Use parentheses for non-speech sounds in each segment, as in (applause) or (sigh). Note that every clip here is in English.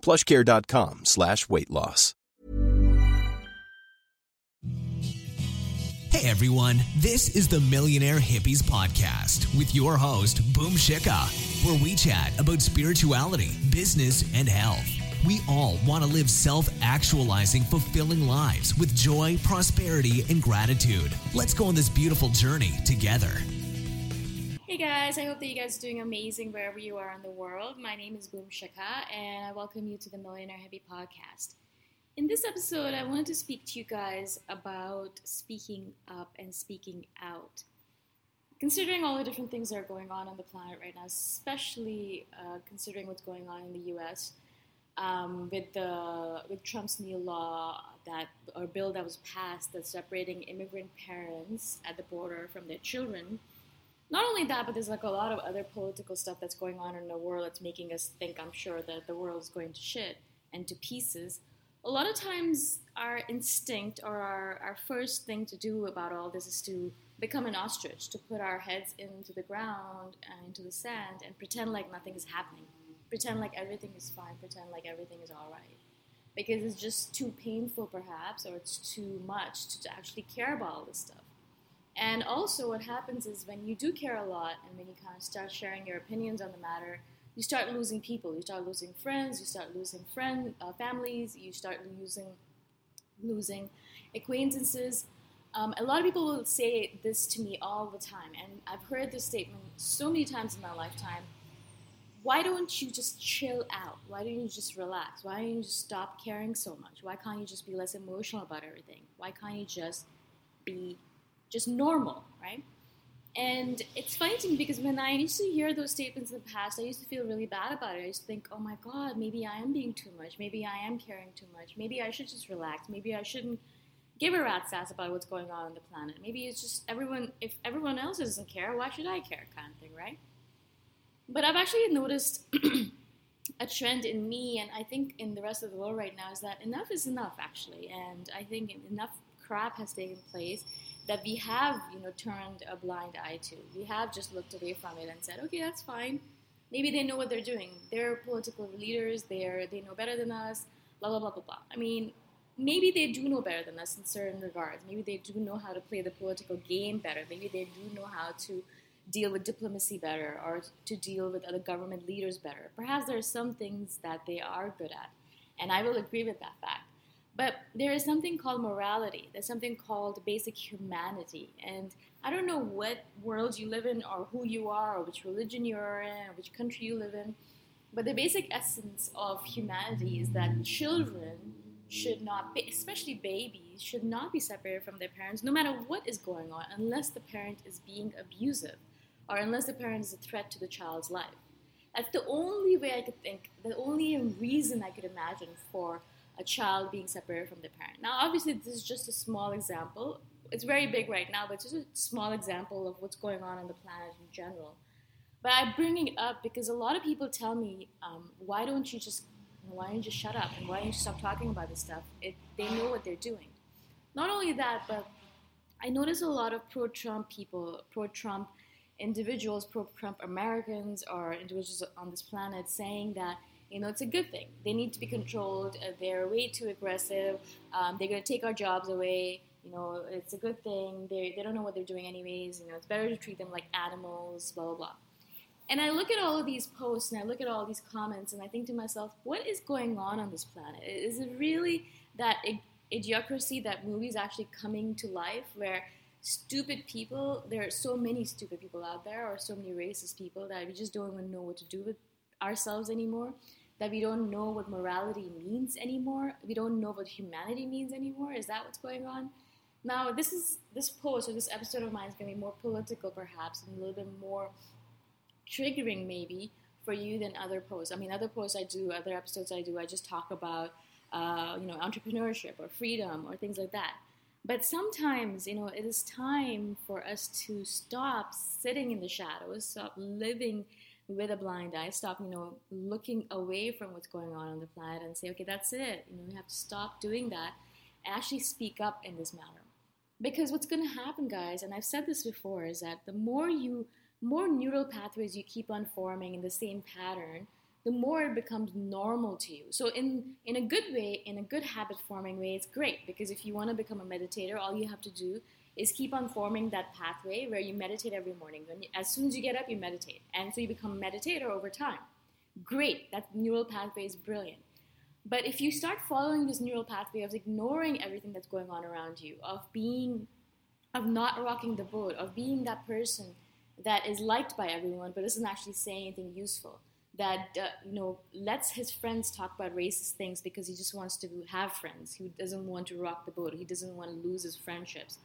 plushcare.com slash weight loss. Hey everyone, this is the Millionaire Hippies Podcast with your host, Boom Shikha, where we chat about spirituality, business, and health. We all want to live self actualizing, fulfilling lives with joy, prosperity, and gratitude. Let's go on this beautiful journey together. Hey guys, I hope that you guys are doing amazing wherever you are in the world. My name is Boom Shikha, and I welcome you to the Millionaire Hippie Podcast. In this episode, I wanted to speak to you guys about speaking up and speaking out. Considering all the different things that are going on on the planet right now, especially uh, considering what's going on in the U.S. Um, with the with Trump's new law that or bill that was passed that's separating immigrant parents at the border from their children. Not only that, but there's like a lot of other political stuff that's going on in the world that's making us think, I'm sure, that the world is going to shit and to pieces a lot of times our instinct or our, our first thing to do about all this is to become an ostrich, to put our heads into the ground and into the sand and pretend like nothing is happening. Pretend like everything is fine, pretend like everything is all right. Because it's just too painful, perhaps, or it's too much to actually care about all this stuff. And also, what happens is when you do care a lot and when you kind of start sharing your opinions on the matter, you start losing people. You start losing friends. You start losing friend uh, families. You start losing losing acquaintances. Um, a lot of people will say this to me all the time, and I've heard this statement so many times in my lifetime. Why don't you just chill out? Why don't you just relax? Why don't you just stop caring so much? Why can't you just be less emotional about everything? Why can't you just be just normal, right? And it's me because when I used to hear those statements in the past, I used to feel really bad about it. I used to think, oh my God, maybe I am being too much. Maybe I am caring too much. Maybe I should just relax. Maybe I shouldn't give a rat's ass about what's going on on the planet. Maybe it's just everyone, if everyone else doesn't care, why should I care kind of thing, right? But I've actually noticed (clears throat) a trend in me, and I think in the rest of the world right now, is that enough is enough, actually. And I think enough crap has taken place that we have, you know, turned a blind eye to. We have just looked away from it and said, okay, that's fine. Maybe they know what they're doing. They're political leaders. They're they know better than us. Blah blah blah blah blah. I mean, maybe they do know better than us in certain regards. Maybe they do know how to play the political game better. Maybe they do know how to deal with diplomacy better or to deal with other government leaders better. Perhaps there are some things that they are good at, and I will agree with that fact. But there is something called morality. There's something called basic humanity. And I don't know what world you live in, or who you are, or which religion you're in, or which country you live in. But the basic essence of humanity is that children should not be, especially babies, should not be separated from their parents no matter what is going on, unless the parent is being abusive or unless the parent is a threat to the child's life. That's the only way I could think, the only reason I could imagine for a child being separated from their parent. Now, obviously, this is just a small example. It's very big right now, but it's just a small example of what's going on on the planet in general. But I bring it up because a lot of people tell me, um, why don't you just why don't you just shut up and why don't you stop talking about this stuff? It, they know what they're doing. Not only that, but I notice a lot of pro-Trump people, pro-Trump individuals, pro-Trump Americans, or individuals on this planet saying that you know it's a good thing. They need to be controlled. Uh, they're way too aggressive. Um, they're going to take our jobs away. You know, it's a good thing. They they don't know what they're doing anyways. You know, it's better to treat them like animals. Blah blah blah. And I look at all of these posts and I look at all these comments and I think to myself, what is going on on this planet? Is it really that idiocracy that movies actually coming to life where stupid people, there are so many stupid people out there or so many racist people that we just don't even know what to do with ourselves anymore, that we don't know what morality means anymore, we don't know what humanity means anymore. Is that what's going on? Now, this is this post or this episode of mine is going to be more political, perhaps, and a little bit more triggering maybe for you than other posts. I mean, other posts I do, other episodes I do, I just talk about, uh, you know, entrepreneurship or freedom or things like that. But sometimes, you know, it is time for us to stop sitting in the shadows, stop living with a blind eye, stop, you know, looking away from what's going on on the planet and say, okay, that's it. You know, we have to stop doing that. Actually, speak up in this matter. Because what's going to happen, guys, and I've said this before, is that the more you more neural pathways you keep on forming in the same pattern, the more it becomes normal to you. So in in a good way, in a good habit forming way, it's great because if you want to become a meditator, all you have to do is keep on forming that pathway where you meditate every morning. When you, as soon as you get up, you meditate, and so you become a meditator over time. Great, that neural pathway is brilliant. But if you start following this neural pathway of ignoring everything that's going on around you, of being, of not rocking the boat, of being that person that is liked by everyone but doesn't actually say anything useful that uh, you know lets his friends talk about racist things because he just wants to have friends he doesn't want to rock the boat he doesn't want to lose his friendships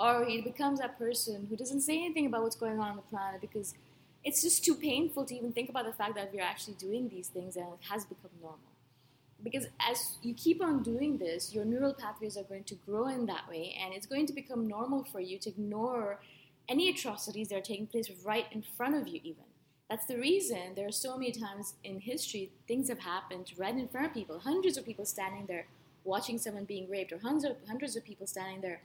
or he becomes that person who doesn't say anything about what's going on on the planet because it's just too painful to even think about the fact that we're actually doing these things and it has become normal because as you keep on doing this your neural pathways are going to grow in that way and it's going to become normal for you to ignore any atrocities that are taking place right in front of you, even. That's the reason there are so many times in history things have happened right in front of people. Hundreds of people standing there watching someone being raped, or hundreds of, hundreds of people standing there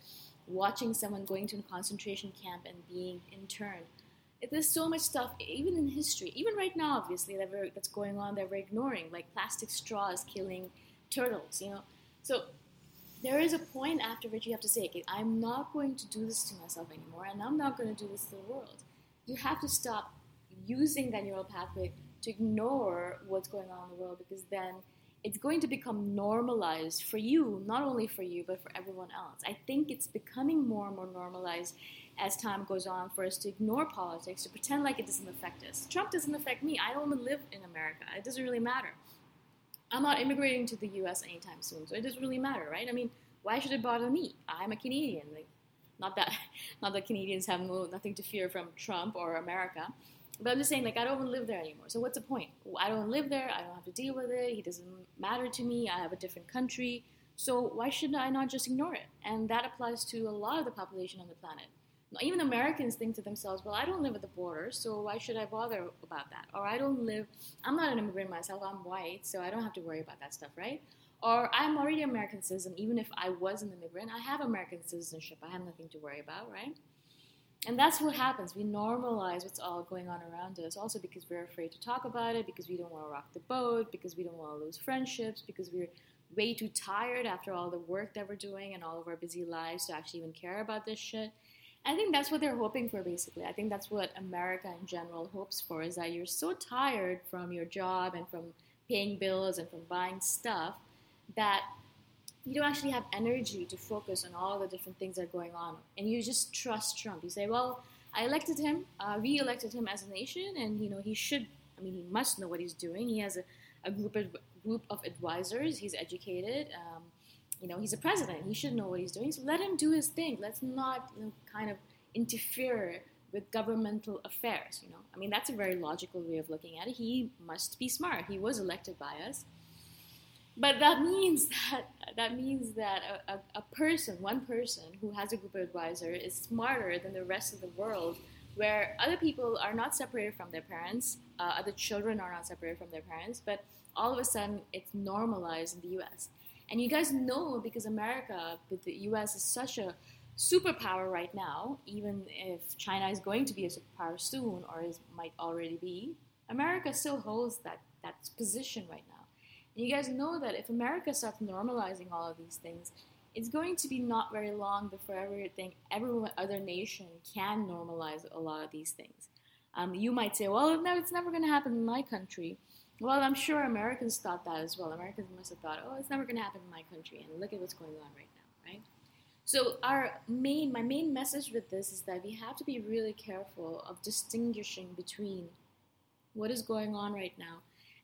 watching someone going to a concentration camp and being interned. There's so much stuff, even in history, even right now, obviously, that we're, that's going on that we're ignoring, like plastic straws killing turtles, you know. So there is a point after which you have to say, okay, I'm not going to do this to myself anymore, and I'm not going to do this to the world. You have to stop using that neural pathway to ignore what's going on in the world because then it's going to become normalized for you, not only for you, but for everyone else. I think it's becoming more and more normalized as time goes on for us to ignore politics, to pretend like it doesn't affect us. Trump doesn't affect me. I don't even live in America. It doesn't really matter. I'm not immigrating to the U.S. anytime soon, so it doesn't really matter, right? I mean, why should it bother me? I'm a Canadian. Like, not that, (laughs) not that Canadians have no, nothing to fear from Trump or America, but I'm just saying, like, I don't live there anymore. So what's the point? I don't live there. I don't have to deal with it. He doesn't matter to me. I have a different country. So why shouldn't I not just ignore it? And that applies to a lot of the population on the planet. even Americans think to themselves, well, I don't live at the border, so why should I bother about that? Or I don't live, I'm not an immigrant myself, I'm white, so I don't have to worry about that stuff, right? Or I'm already an American citizen, even if I was an immigrant, I have American citizenship, I have nothing to worry about, right? And that's what happens. We normalize what's all going on around us, also because we're afraid to talk about it, because we don't want to rock the boat, because we don't want to lose friendships, because we're way too tired after all the work that we're doing and all of our busy lives to actually even care about this shit. I think that's what they're hoping for, basically. I think that's what America in general hopes for is that you're so tired from your job and from paying bills and from buying stuff that you don't actually have energy to focus on all the different things that are going on. And you just trust Trump. You say, well, I elected him, uh, re elected him as a nation, and you know, he should, I mean, he must know what he's doing. He has a, a group, of, group of advisors, he's educated. Um, you know, he's a president. He should know what he's doing. So let him do his thing. Let's not you know, kind of interfere with governmental affairs. You know, I mean, that's a very logical way of looking at it. He must be smart. He was elected by us. But that means (laughs) that that means that a, a, a person, one person who has a group of advisors, is smarter than the rest of the world, where other people are not separated from their parents, uh, other children are not separated from their parents, but all of a sudden it's normalized in the U.S. And you guys know because America, but the US is such a superpower right now, even if China is going to be a superpower soon or is, might already be, America still holds that, that position right now. And you guys know that if America starts normalizing all of these things, it's going to be not very long before everything, every other nation can normalize a lot of these things. Um, you might say, well, no, it's never going to happen in my country. Well, I'm sure Americans thought that as well. Americans must have thought, oh, it's never going to happen in my country, and look at what's going on right now, right? So our main, my main message with this is that we have to be really careful of distinguishing between what is going on right now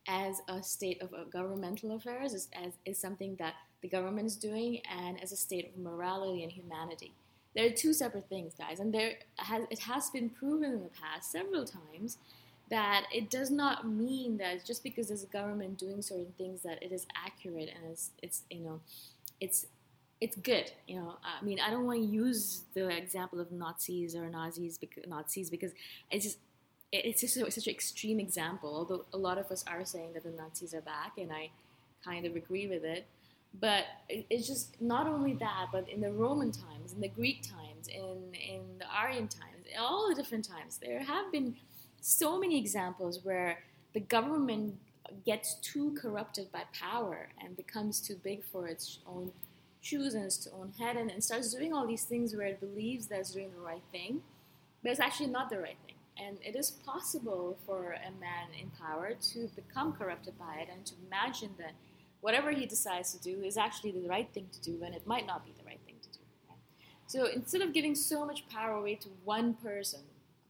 as a state of uh, governmental affairs, as, as is something that the government is doing, and as a state of morality and humanity. There are two separate things, guys, and there has, it has been proven in the past several times that it does not mean that just because there's a government doing certain things that it is accurate and it's, it's you know it's it's good you know i mean i don't want to use the example of nazis or nazis nazis because it's just it's just such an extreme example although a lot of us are saying that the nazis are back and i kind of agree with it but it's just not only that but in the roman times in the greek times in in the aryan times all the different times there have been so many examples where the government gets too corrupted by power and becomes too big for its own shoes and its own head and, and starts doing all these things where it believes that it's doing the right thing, but it's actually not the right thing. And it is possible for a man in power to become corrupted by it and to imagine that whatever he decides to do is actually the right thing to do when it might not be the right thing to do. So instead of giving so much power away to one person,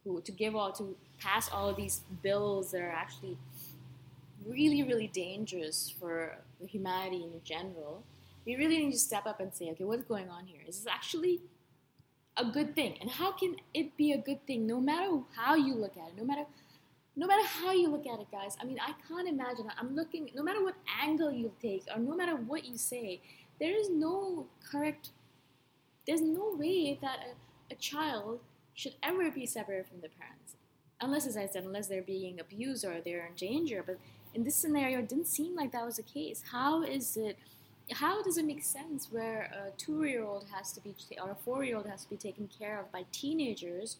who to give all to pass all these bills that are actually really, really dangerous for humanity in general, we really need to step up and say, okay, what's going on here? Is this actually a good thing? And how can it be a good thing no matter how you look at it, no matter no matter how you look at it, guys, I mean, I can't imagine. I'm looking, no matter what angle you take, or no matter what you say, there is no correct, there's no way that a, a child should ever be separated from their parents unless, as I said, unless they're being abused or they're in danger. But in this scenario, it didn't seem like that was the case. How is it? How does it make sense where a two-year-old has to be or a four-year-old has to be taken care of by teenagers,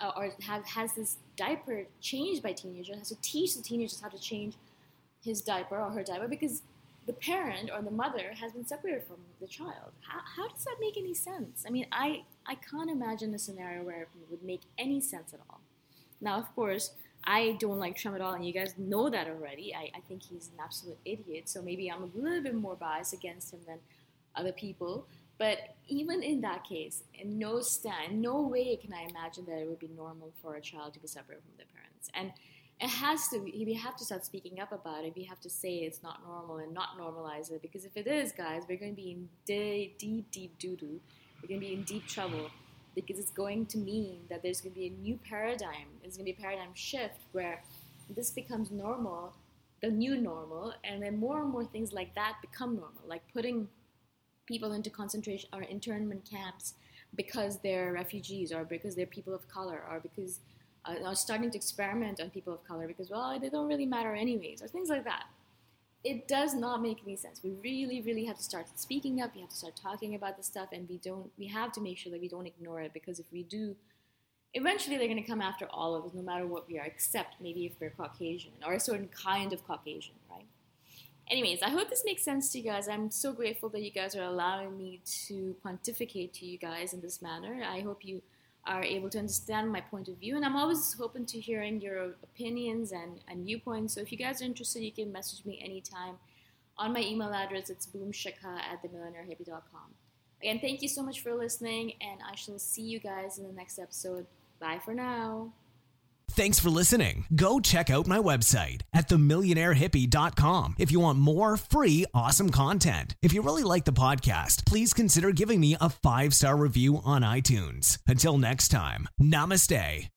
uh, or have has this diaper changed by teenagers, has to teach the teenagers how to change his diaper or her diaper because the parent or the mother has been separated from the child. How, how does that make any sense? I mean, I, I can't imagine a scenario where it would make any sense at all. Now, of course, I don't like Trump at all, and you guys know that already. I, I think he's an absolute idiot, so maybe I'm a little bit more biased against him than other people. But even in that case, in no stand, no way can I imagine that it would be normal for a child to be separated from their parents. And it has to. We have to start speaking up about it. We have to say it's not normal and not normalize it. Because if it is, guys, we're going to be in deep, deep, deep doo doo. We're going to be in deep trouble because it's going to mean that there's going to be a new paradigm. There's going to be a paradigm shift where this becomes normal, the new normal, and then more and more things like that become normal, like putting people into concentration or internment camps, because they're refugees or because they're people of color or because uh, starting to experiment on people of color because well they don't really matter anyways or things like that it does not make any sense. We really really have to start speaking up. We have to start talking about this stuff and we don't we have to make sure that we don't ignore it because if we do eventually they're going to come after all of us no matter what we are except maybe if we're caucasian or a certain kind of caucasian right? Anyways i hope this makes sense to you guys. I'm so grateful that you guys are allowing me to pontificate to you guys in this manner. I hope you are able to understand my point of view. And I'm always open to hearing your opinions and, and viewpoints. So if you guys are interested, you can message me anytime on my email address. It's boomshikha at themillionairehippie.com. Again, thank you so much for listening, and I shall see you guys in the next episode. Bye for now. Thanks for listening. Go check out my website at themillionairehippie.com if you want more free, awesome content. If you really like the podcast, please consider giving me a five star review on iTunes. Until next time, namaste.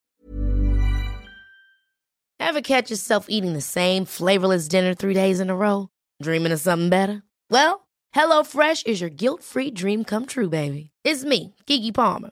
Ever catch yourself eating the same flavorless dinner three days in a row? Dreaming of something better? Well, HelloFresh is your guilt free dream come true, baby. It's me, Keke Palmer.